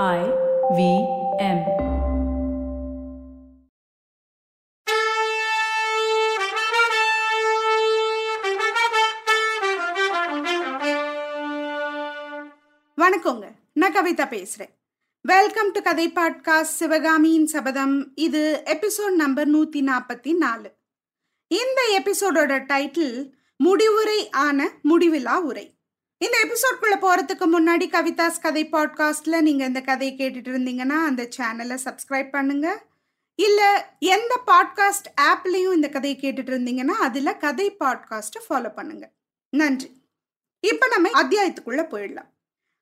I V M. வணக்கங்க. நான் கவிதா பேசுறேன். வெல்கம் டு கதை பாட்காஸ்ட் சிவகாமியின் சபதம் இது எபிசோட் நம்பர் நூத்தி நாற்பத்தி நாலு இந்த எபிசோடோட டைட்டில் முடிவுரை ஆன முடிவிலா உரை. இந்த எபிசோட்குள்ளே போகிறதுக்கு முன்னாடி கவிதாஸ் கதை பாட்காஸ்ட்டில் நீங்கள் இந்த கதையை கேட்டுட்டு இருந்தீங்கன்னா அந்த சேனலை சப்ஸ்கிரைப் பண்ணுங்க. இல்லை எந்த பாட்காஸ்ட் ஆப்லேயும் இந்த கதையை கேட்டுட்டு இருந்தீங்கன்னா அதில் கதை பாட்காஸ்ட்டை ஃபாலோ பண்ணுங்க. நன்றி. இப்போ நம்ம அத்தியாயத்துக்குள்ளே போயிடலாம்.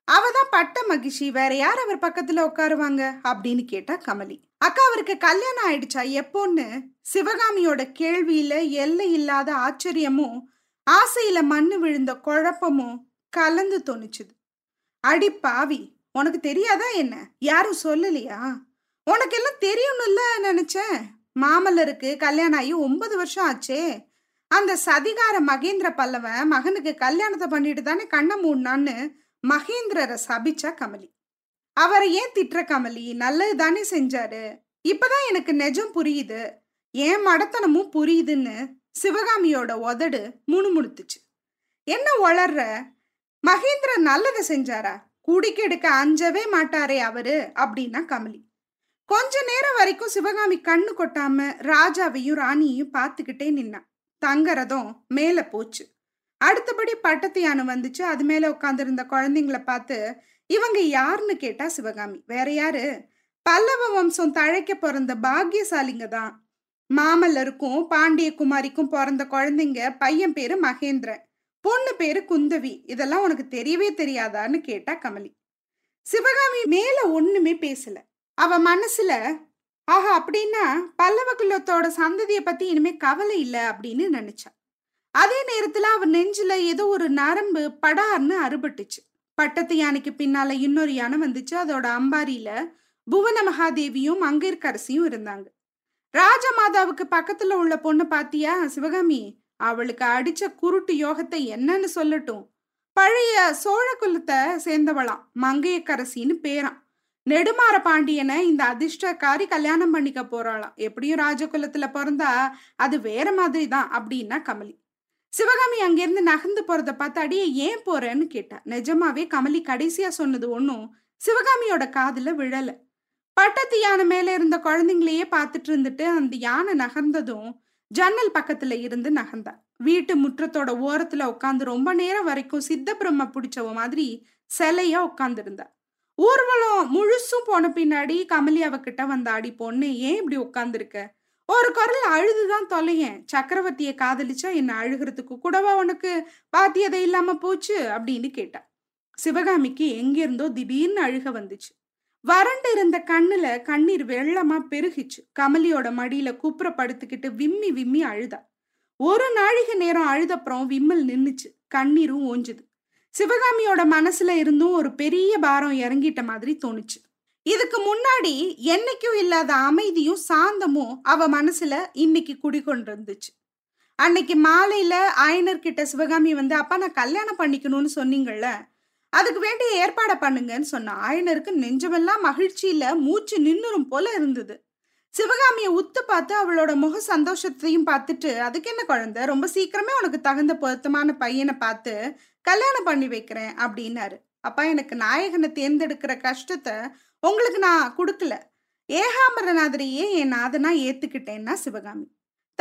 அவ தான் பட்ட மகிழ்ச்சி வேற யார் அவர் பக்கத்துல உட்காருவாங்க? அப்படின்னு கேட்டா கமலி. அக்கா அவருக்கு கல்யாணம் ஆயிடுச்சா? எப்போன்னு சிவகாமியோட கேள்வியில எல்லை இல்லாத ஆச்சரியமும் ஆசையில மண்ணு விழுந்த குழப்பமும் கலந்து தோணுச்சுது அடி பாவி உனக்கு தெரியாதா என்ன? யாரும் சொல்லலையா? உனக்கு எல்லாம் தெரியும்னுல்ல நினைச்சேன். மாமல்லருக்கு கல்யாணம் ஆகி ஒன்பது வருஷம் ஆச்சே. அந்த சதிகார மகேந்திர பல்லவன் மகனுக்கு கல்யாணத்தை பண்ணிட்டு தானே கண்ணை மூடினான்னு மகேந்திரரை சபிச்சா கமலி. அவரை ஏன் திட்டுற கமலி? நல்லது தானே செஞ்சாரு. இப்பதான் எனக்கு நெஜம் புரியுது. ஏன் மடத்தனமும் புரியுதுன்னு சிவகாமியோட உதடு முணுமுணுத்துச்சு. என்ன வளர்ற மகேந்திரன் நல்லதை செஞ்சாரா? குடிக்கெடுக்க அஞ்சவே மாட்டாரே அவரு அப்படின்னா கமலி. கொஞ்ச நேரம் வரைக்கும் சிவகாமி கண்ணு கொட்டாம ராஜாவையும் ராணியையும் பார்த்துக்கிட்டே நின்னான் தங்கறதும் மேல போச்சு. அடுத்தபடி பட்டத்து யானை வந்துச்சு. அது மேல உட்காந்துருந்த குழந்தைங்கள பார்த்து இவங்க யாருன்னு கேட்டா சிவகாமி. வேற யாரு? பல்லவ வம்சம் தழைக்க பிறந்த பாக்கியசாலிங்க தான். மாமல்லருக்கும் பாண்டிய குமாரிக்கும் பிறந்த குழந்தைங்க பையன் பேரு மகேந்திரன். பொண்ணு பேரு குந்தவி. இதெல்லாம் உனக்கு தெரியவே தெரியாதான்னு கேட்டா கமலி. சிவகாமி மேல ஒண்ணுமே பேசல. அவ மனசுல ஆஹா அப்படின்னா பல்லவ குலத்தோட சந்ததியை பத்தி இனிமே கவலை இல்லை அப்படின்னு நினைச்சா. அதே நேரத்துல அவ நெஞ்சில ஏதோ ஒரு நரம்பு படார்னு அறுபட்டுச்சு. பட்டத்து யானைக்கு பின்னால இன்னொரு யானை வந்துச்சு. அதோட அம்பாரியில புவன மகாதேவியும் மங்கையர்கரசியும் இருந்தாங்க. ராஜமாதாவுக்கு பக்கத்துல உள்ள பொண்ணு பாத்தியா சிவகாமி? அவளுக்கு அடிச்ச குருட்டு யோகத்தை என்னன்னு சொல்லட்டும். பழைய சோழ குலத்தை சேர்ந்தவளாம் மங்கையக்கரசின்னு பேரான் நெடுமாற பாண்டியனை இந்த அதிர்ஷ்டக்காரி கல்யாணம் பண்ணிக்க போறாளாம். எப்படியும் ராஜகுலத்துல பிறந்தா அது வேற மாதிரி தான் அப்படின்னா கமலி. சிவகாமி அங்கிருந்து நகர்ந்து போறத பார்த்து அடியே ஏன் போறேன்னு கேட்டா நிஜமாவே கமலி கடைசியா சொன்னது ஒன்றும் சிவகாமியோட காதுல விழல. பட்டத்து யானை மேல இருந்த குழந்தைங்களையே பார்த்துட்டு இருந்துட்டு அந்த யானை நகர்ந்ததும் ஜன்னல் பக்கத்துல இருந்து நகர்ந்தா வீட்டு முற்றத்தோட ஓரத்துல உட்காந்து ரொம்ப நேரம் வரைக்கும் சித்த பிரம்ம பிடிச்சவ மாதிரி சிலையா உட்காந்துருந்தா ஊர்வலம் முழுசும் போன பின்னாடி கமலியாவ கிட்ட வந்த அடி பொண்ணு ஏன் இப்படி உட்காந்துருக்க ஒரு குரல் அழுதுதான் தொலையேன் சக்கரவர்த்தியை காதலிச்சா என்ன அழுகிறதுக்கு கூடவா உனக்கு பாத்தியதை இல்லாம போச்சு? அப்படின்னு கேட்டா. சிவகாமிக்கு எங்கிருந்தோ திடீர்னு அழுக வந்துச்சு. வறண்டு இருந்த கண்ணுல கண்ணீர் வெள்ளமா பெருகிச்சு. கமலியோட மடியில கூப்புற படுத்துக்கிட்டு விம்மி விம்மி அழுதா. ஒரு நாழிகை நேரம் அழுதப்புறம் விம்மல் நின்னுச்சு. கண்ணீரும் ஓஞ்சுது. சிவகாமியோட மனசுல இருந்தும் ஒரு பெரிய பாரம் இறங்கிட்ட மாதிரி தோணுச்சு. இதுக்கு முன்னாடி என்னைக்கும் இல்லாத அமைதியும் சாந்தமும் அவ மனசுல இன்னைக்கு குடிகொண்டு இருந்துச்சு அன்னைக்கு மாலையில ஆயனர் கிட்ட சிவகாமி வந்து அப்பா நான் கல்யாணம் பண்ணிக்கணும்னு சொன்னீங்கல்ல அதுக்கு வேண்டிய ஏற்பாடை பண்ணுங்கன்னு சொன்ன ஆயனருக்கு நெஞ்சமெல்லாம் மகிழ்ச்சியில மூச்சு நின்னுரும் போல இருந்தது. சிவகாமியை உத்து பார்த்து அவளோட முக சந்தோஷத்தையும் பார்த்துட்டு அதுக்கு என்ன குழந்தை? ரொம்ப சீக்கிரமே உனக்கு தகுந்த பொருத்தமான பையனை பார்த்து கல்யாணம் பண்ணி வைக்கிறேன் அப்படின்னாரு. அப்பா எனக்கு நாயகனை தேர்ந்தெடுக்கிற கஷ்டத்தை உங்களுக்கு நான் கொடுக்கல. ஏகாம்பரநாதரையே என் நாதனா ஏத்துக்கிட்டேன்னா சிவகாமி.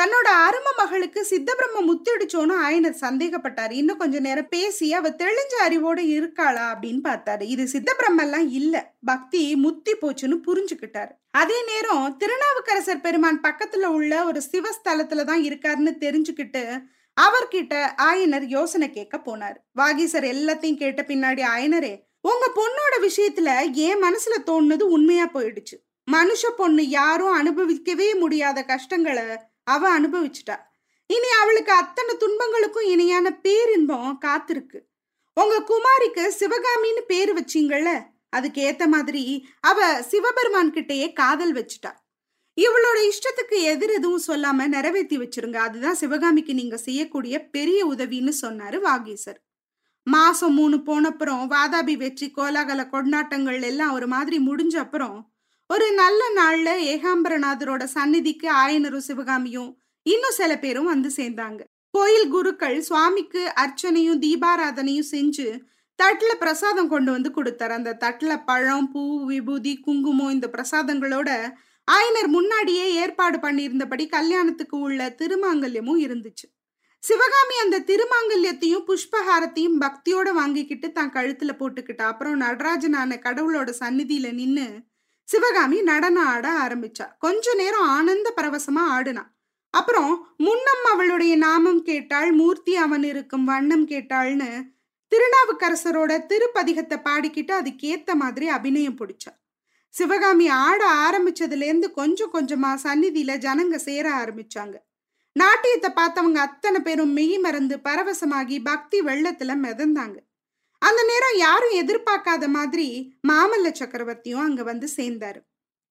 தன்னோட அரும மகளுக்கு சித்தபிரம்ம முத்திடுச்சோன்னு ஆயனர் சந்தேகப்பட்டாரு. இன்னும் கொஞ்ச நேரம் பேசி அவ தெளிஞ்ச அறிவோட இருக்காளா அப்படின்னு பார்த்தாரு. இது சித்தபிரம்மெல்லாம் இல்ல. பக்தி முத்தி போச்சுன்னு புரிஞ்சுக்கிட்டாரு. அதே நேரம் திருநாவுக்கரசர் பெருமான் பக்கத்துல உள்ள ஒரு சிவஸ்தலத்துல தான் இருக்காருன்னு தெரிஞ்சுக்கிட்டு அவர்கிட்ட ஆயனர் யோசனை கேட்க போனார். வாகீசர் எல்லாத்தையும் கேட்ட பின்னாடி ஆயனரே உங்க பொண்ணோட விஷயத்துல என் மனசுல தோணுனது உண்மையா போயிடுச்சு. மனுஷ பொண்ணு யாரும் அனுபவிக்கவே முடியாத கஷ்டங்களை அவ அனுபவிச்சுட்டா. இனி அவளுக்கு அத்தனை துன்பங்களுக்கும் இணையான பேரின்பம் காத்திருக்கு. உங்க குமாரிக்கு சிவகாமின்னு பேர் வச்சீங்கல்ல அதுக்கு ஏத்த மாதிரி அவ சிவபெருமான் கிட்டேயே காதல் வச்சுட்டா. இவளோட இஷ்டத்துக்கு எதிர் எதுவும் சொல்லாம நிறைவேற்றி வச்சிருங்க. அதுதான் சிவகாமிக்கு நீங்க செய்யக்கூடிய பெரிய உதவின்னு சொன்னாரு வாகீசர். மாசம் மூணு போனப்புறம் வாதாபி வெற்றி கோலாகல கொண்டாட்டங்கள் எல்லாம் ஒரு மாதிரி முடிஞ்ச அப்புறம் ஒரு நல்ல நாள்ல ஏகாம்பரநாதரோட சந்நிதிக்கு ஆயனரும் சிவகாமியும் இன்னும் சில பேரும் வந்து சேர்ந்தாங்க. கோயில் குருக்கள் சுவாமிக்கு அர்ச்சனையும் தீபாராதனையும் செஞ்சு தட்டுல பிரசாதம் கொண்டு வந்து கொடுத்தாரு. அந்த தட்டுல பழம் பூ விபூதி குங்குமம் இந்த பிரசாதங்களோட ஆயனர் முன்னாடியே ஏற்பாடு பண்ணியிருந்தபடி கல்யாணத்துக்கு உள்ள திருமாங்கல்யமும் இருந்துச்சு. சிவகாமி அந்த திருமாங்கல்யத்தையும் புஷ்பஹாரத்தையும் பக்தியோட வாங்கிக்கிட்டு தான் கழுத்துல போட்டுக்கிட்டா. அப்புறம் நடராஜனான கடவுளோட சந்நிதியில நின்று சிவகாமி நடனம் ஆட ஆரம்பிச்சா. கொஞ்ச நேரம் ஆனந்த பரவசமா ஆடுனா. அப்புறம் முன்னம் அவளுடைய நாமம் கேட்டாள் மூர்த்தி அவன் இருக்கும் வண்ணம் கேட்டாள்னு திருநாவுக்கரசரோட திருப்பதிகத்தை பாடிக்கிட்டு அதுக்கேத்த மாதிரி அபிநயம் பிடிச்சா. சிவகாமி ஆட ஆரம்பிச்சதுலேருந்து கொஞ்சம் கொஞ்சமா சந்நிதியில ஜனங்க சேர ஆரம்பிச்சாங்க. நாட்டியத்தை பார்த்தவங்க அத்தனை பேரும் மெய் மறந்து பரவசமாகி பக்தி வெள்ளத்துல மிதந்தாங்க. அந்த நேரம் யாரும் எதிர்பார்க்காத மாதிரி மாமல்ல சக்கரவர்த்தியும் அங்க வந்து சேர்ந்தாரு.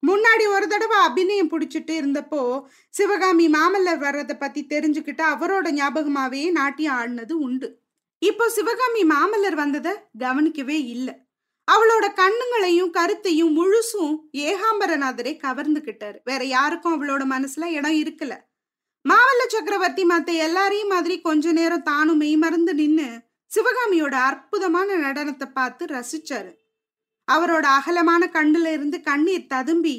முன்னாடி ஒரு தடவை அபிநயம் பிடிச்சிட்டு இருந்தப்போ சிவகாமி மாமல்லர் வர்றதை பத்தி தெரிஞ்சுக்கிட்டு அவரோட ஞாபகமாவே நாட்டியம் ஆடினது உண்டு. இப்போ சிவகாமி மாமல்லர் வந்ததை கவனிக்கவே இல்லை. அவளோட கண்ணுங்களையும் கருத்தையும் முழுசும் ஏகாம்பரநாதரே கவர்ந்துகிட்டாரு. வேற யாருக்கும் அவளோட மனசுல இடம் இருக்கல. மாமல்ல சக்கரவர்த்தி மத்த எல்லாரையும் மாதிரி கொஞ்ச நேரம் தானும் மெய்மறந்து நின்னு சிவகாமியோட அற்புதமான நடனத்தை பார்த்து ரசிச்சாரு. அவரோட அகலமான கண்ணுல இருந்து கண்ணீர் ததும்பி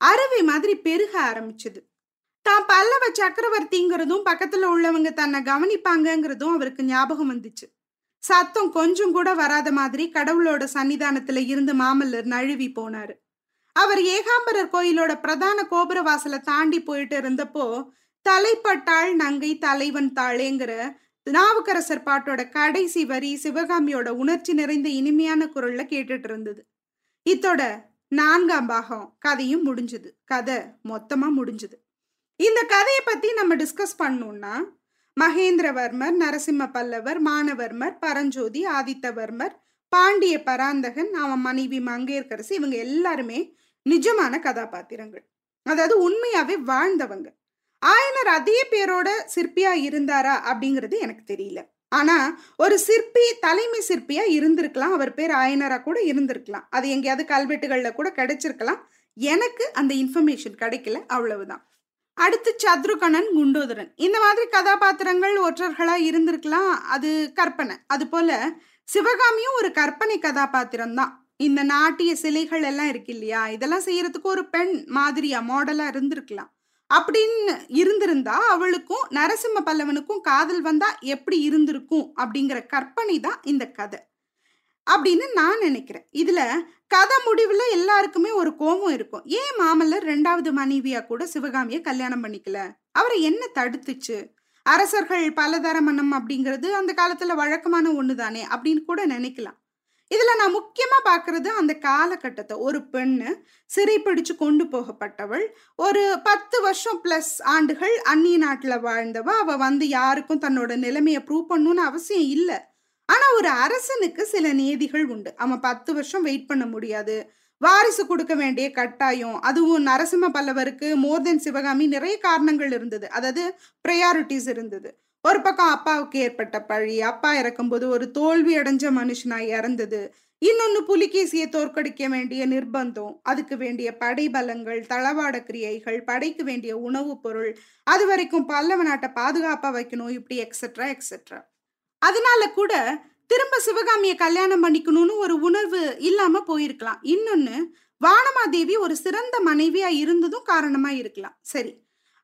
அருவி மாதிரி பெருக ஆரம்பிச்சது. தான் பல்லவ சக்கரவர்த்திங்கிறதும் பக்கத்துல உள்ளவங்க தன்னை கவனிப்பாங்கங்கிறதும் அவருக்கு ஞாபகம் வந்துச்சு. சத்தம் கொஞ்சம் கூட வராத மாதிரி கடவுளோட சன்னிதானத்துல இருந்து மாமல்லர் நழுவி போனாரு. அவர் ஏகாம்பரர் கோயிலோட பிரதான கோபுர வாசலை தாண்டி போயிட்டு இருந்தப்போ தலைப்பட்டாள் நங்கை தலைவன் தாளேங்கிற நாவுக்கரசர் பாட்டோட கடைசி வரி சிவகாமியோட உணர்ச்சி நிறைந்த இனிமையான குரல்ல கேட்டுட்டு இருந்தது. இத்தோட நான்காம் பாகம் கதையும் முடிஞ்சது. கதை மொத்தமா முடிஞ்சது. இந்த கதையை பத்தி நம்ம டிஸ்கஸ் பண்ணோம்னா மகேந்திரவர்மர் நரசிம்ம பல்லவர் மானவர்மர் பரஞ்சோதி ஆதித்தவர்மர் பாண்டிய பராந்தகன் அவன் மனைவி மங்கையர்கரசி இவங்க எல்லாருமே நிஜமான கதாபாத்திரங்கள். அதாவது உண்மையாவே வாழ்ந்தவங்க. ஆயனர் அதே பேரோட சிற்பியா இருந்தாரா அப்படிங்கிறது எனக்கு தெரியல. ஆனா ஒரு சிற்பி தலைமை சிற்பியா இருந்திருக்கலாம். அவர் பேர் ஆயனரா கூட இருந்திருக்கலாம். அது எங்கேயாவது கல்வெட்டுகள்ல கூட கிடைச்சிருக்கலாம். எனக்கு அந்த இன்ஃபர்மேஷன் கிடைக்கல. அவ்வளவுதான். அடுத்து சத்ருகணன் குண்டோதரன். இந்த மாதிரி கதாபாத்திரங்கள் ஒற்றர்களா இருந்திருக்கலாம். அது கற்பனை. அது போல சிவகாமியும் ஒரு கற்பனை கதாபாத்திரம் தான். இந்த நாட்டிய சிலைகள் எல்லாம் இருக்கு இல்லையா? இதெல்லாம் செய்யறதுக்கு ஒரு பெண் மாதிரியா மாடலா இருந்திருக்கலாம். அப்படின்னு இருந்திருந்தா அவளுக்கும் நரசிம்ம பல்லவனுக்கும் காதல் வந்தா எப்படி இருந்திருக்கும் அப்படிங்கிற கற்பனை தான் இந்த கதை. அப்படின்னு நான் நினைக்கிறேன். இதுல கதை முடிவுல எல்லாருக்குமே ஒரு கோபம் இருக்கும். ஏன் மாமல்லர் ரெண்டாவது மனைவியா கூட சிவகாமிய கல்யாணம் பண்ணிக்கல? அவரை என்ன தடுத்துச்சு? அரசர்கள் பலதர மனம் அப்படிங்கிறது அந்த காலத்துல வழக்கமான ஒண்ணுதானே அப்படின்னு கூட நினைக்கலாம். இதில் நான் முக்கியமாக பார்க்குறது அந்த காலகட்டத்தை. ஒரு பெண்ணு சிறைப்பிடிச்சு கொண்டு போகப்பட்டவள். ஒரு பத்து வருஷம் ப்ளஸ் ஆண்டுகள் அந்நிய நாட்டில் வாழ்ந்தவ. அவள் வந்து யாருக்கும் தன்னோட நிலைமையை ப்ரூவ் பண்ணணும்னு அவசியம் இல்லை. ஆனால் ஒரு அரசனுக்கு சில நீதிகள் உண்டு. அவன் பத்து வருஷம் வெயிட் பண்ண முடியாது. வாரிசு கொடுக்க வேண்டிய கட்டாயம். அதுவும் நரசிம்ம பல்லவருக்கு மோர் தென் சிவகாமி நிறைய காரணங்கள் இருந்தது. அதாவது ப்ரையாரிட்டிஸ் இருந்தது. ஒரு பக்கம் அப்பாவுக்கு ஏற்பட்ட பழி அப்பா இறக்கும்போது ஒரு தோல்வி அடைஞ்ச மனுஷனா இறந்தது. இன்னொன்னு புலிகேசியை தோற்கடிக்க வேண்டிய நிர்பந்தம் அதுக்கு வேண்டிய படைபலங்கள் தளவாட கிரியைகள் படைக்கு வேண்டிய உணவுப் பொருள் அது வரைக்கும் பல்லவ நாட்டை பாதுகாப்பா வைக்கணும் இப்படி எக்ஸெட்ரா எக்ஸட்ரா அதனால கூட திரும்ப சிவகாமியை கல்யாணம் பண்ணிக்கணும்னு ஒரு உணர்வு இல்லாம போயிருக்கலாம். இன்னொன்னு வானமாதேவி ஒரு சிறந்த மனைவியா இருந்ததும் காரணமா இருக்கலாம். சரி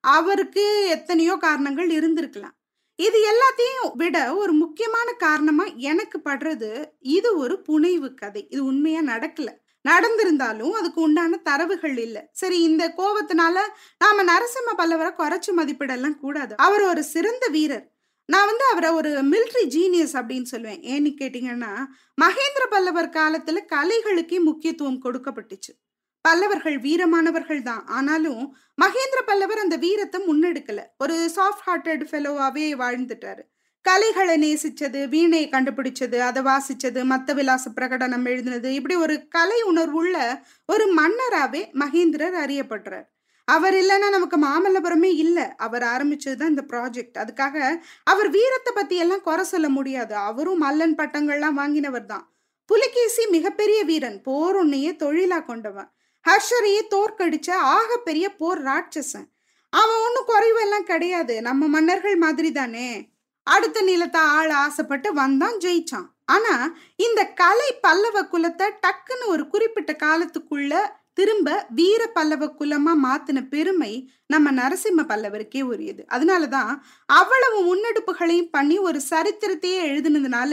அவருக்கு எத்தனையோ காரணங்கள் இருந்திருக்கலாம். இது எல்லாத்தையும் விட ஒரு முக்கியமான காரணமா எனக்கு படுறது இது ஒரு புனைவு கதை. இது உண்மையா நடக்கல. நடந்திருந்தாலும் அதுக்கு உண்டான தரவுகள் இல்ல. சரி இந்த கோபத்தினால நாம நரசிம்ம பல்லவரை குறைச்சு மதிப்பிடலாம் கூடாது. அவர் ஒரு சிறந்த வீரர். நான் வந்து அவரை ஒரு மிலிட்ரி ஜீனியஸ் அப்படின்னு சொல்லுவேன். ஏன்னு கேட்டீங்கன்னா மகேந்திர பல்லவர் காலத்துல கலைகளுக்கே முக்கியத்துவம் கொடுக்கப்பட்டுச்சு. பல்லவர்கள் வீரமானவர்கள் தான். ஆனாலும் மகேந்திர பல்லவர் அந்த வீரத்தை முன்னெடுக்கல. ஒரு சாஃப்ட் ஹார்ட்டட் ஃபெலோவாவே வாழ்ந்துட்டாரு. கலைகளை நேசிச்சது வீணையை கண்டுபிடிச்சது அதை வாசிச்சது மத்த விலாச பிரகடனம் எழுதினது இப்படி ஒரு கலை உணர்வுள்ள ஒரு மன்னராகவே மகேந்திரர் அறியப்படுறார். அவர் இல்லைன்னா நமக்கு மாமல்லபுரமே இல்லை. அவர் ஆரம்பிச்சது தான் இந்த ப்ராஜெக்ட் அதுக்காக அவர் வீரத்தை பத்தி எல்லாம் குறை சொல்ல முடியாது. அவரும் மல்லன் பட்டங்கள்லாம் வாங்கினவர் தான். புலிகேசி மிகப்பெரிய வீரன். போர் உன்னையே தொழிலா கொண்டவன். ஹர்ஷரையே தோற்கடிச்ச ஆகப்பெரிய போர் ராட்சசன். அவன் ஒன்றும் குறைவெல்லாம் கிடையாது. நம்ம மன்னர்கள் மாதிரி தானே அடுத்த நிலத்தை ஆள ஆசைப்பட்டு வந்தான் ஜெயிச்சான். ஆனா இந்த கலை பல்லவ குலத்தை டக்குன்னு ஒரு குறிப்பிட்ட காலத்துக்குள்ள திரும்ப வீர பல்லவ குலமா மாத்தின பெருமை நம்ம நரசிம்ம பல்லவருக்கே உரியது. அதனாலதான் அவ்வளவு முன்னெடுப்புகளையும் பண்ணி ஒரு சரித்திரத்தையே எழுதுனதுனால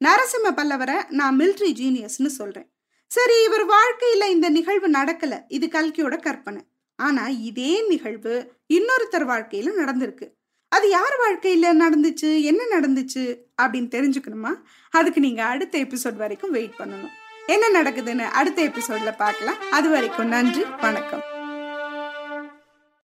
நரசிம்ம பல்லவரை நான் மில்ட்ரி ஜீனியஸ்னு சொல்றேன். சரி இவர் வாழ்க்கையில இந்த நிகழ்வு நடக்கல. இது கல்கியோட கற்பனை. ஆனா இதே நிகழ்வு இன்னொருத்தர் வாழ்க்கையில நடந்திருக்கு. அது யார் வாழ்க்கையில நடந்துச்சு? என்ன நடந்துச்சு? அப்படின்னு தெரிஞ்சுக்கணுமா? அதுக்கு நீங்க அடுத்த எபிசோட் வரைக்கும் வெயிட் பண்ணணும். என்ன நடக்குதுன்னு அடுத்த எபிசோட்ல பார்க்கலாம். அது வரைக்கும் நன்றி வணக்கம்.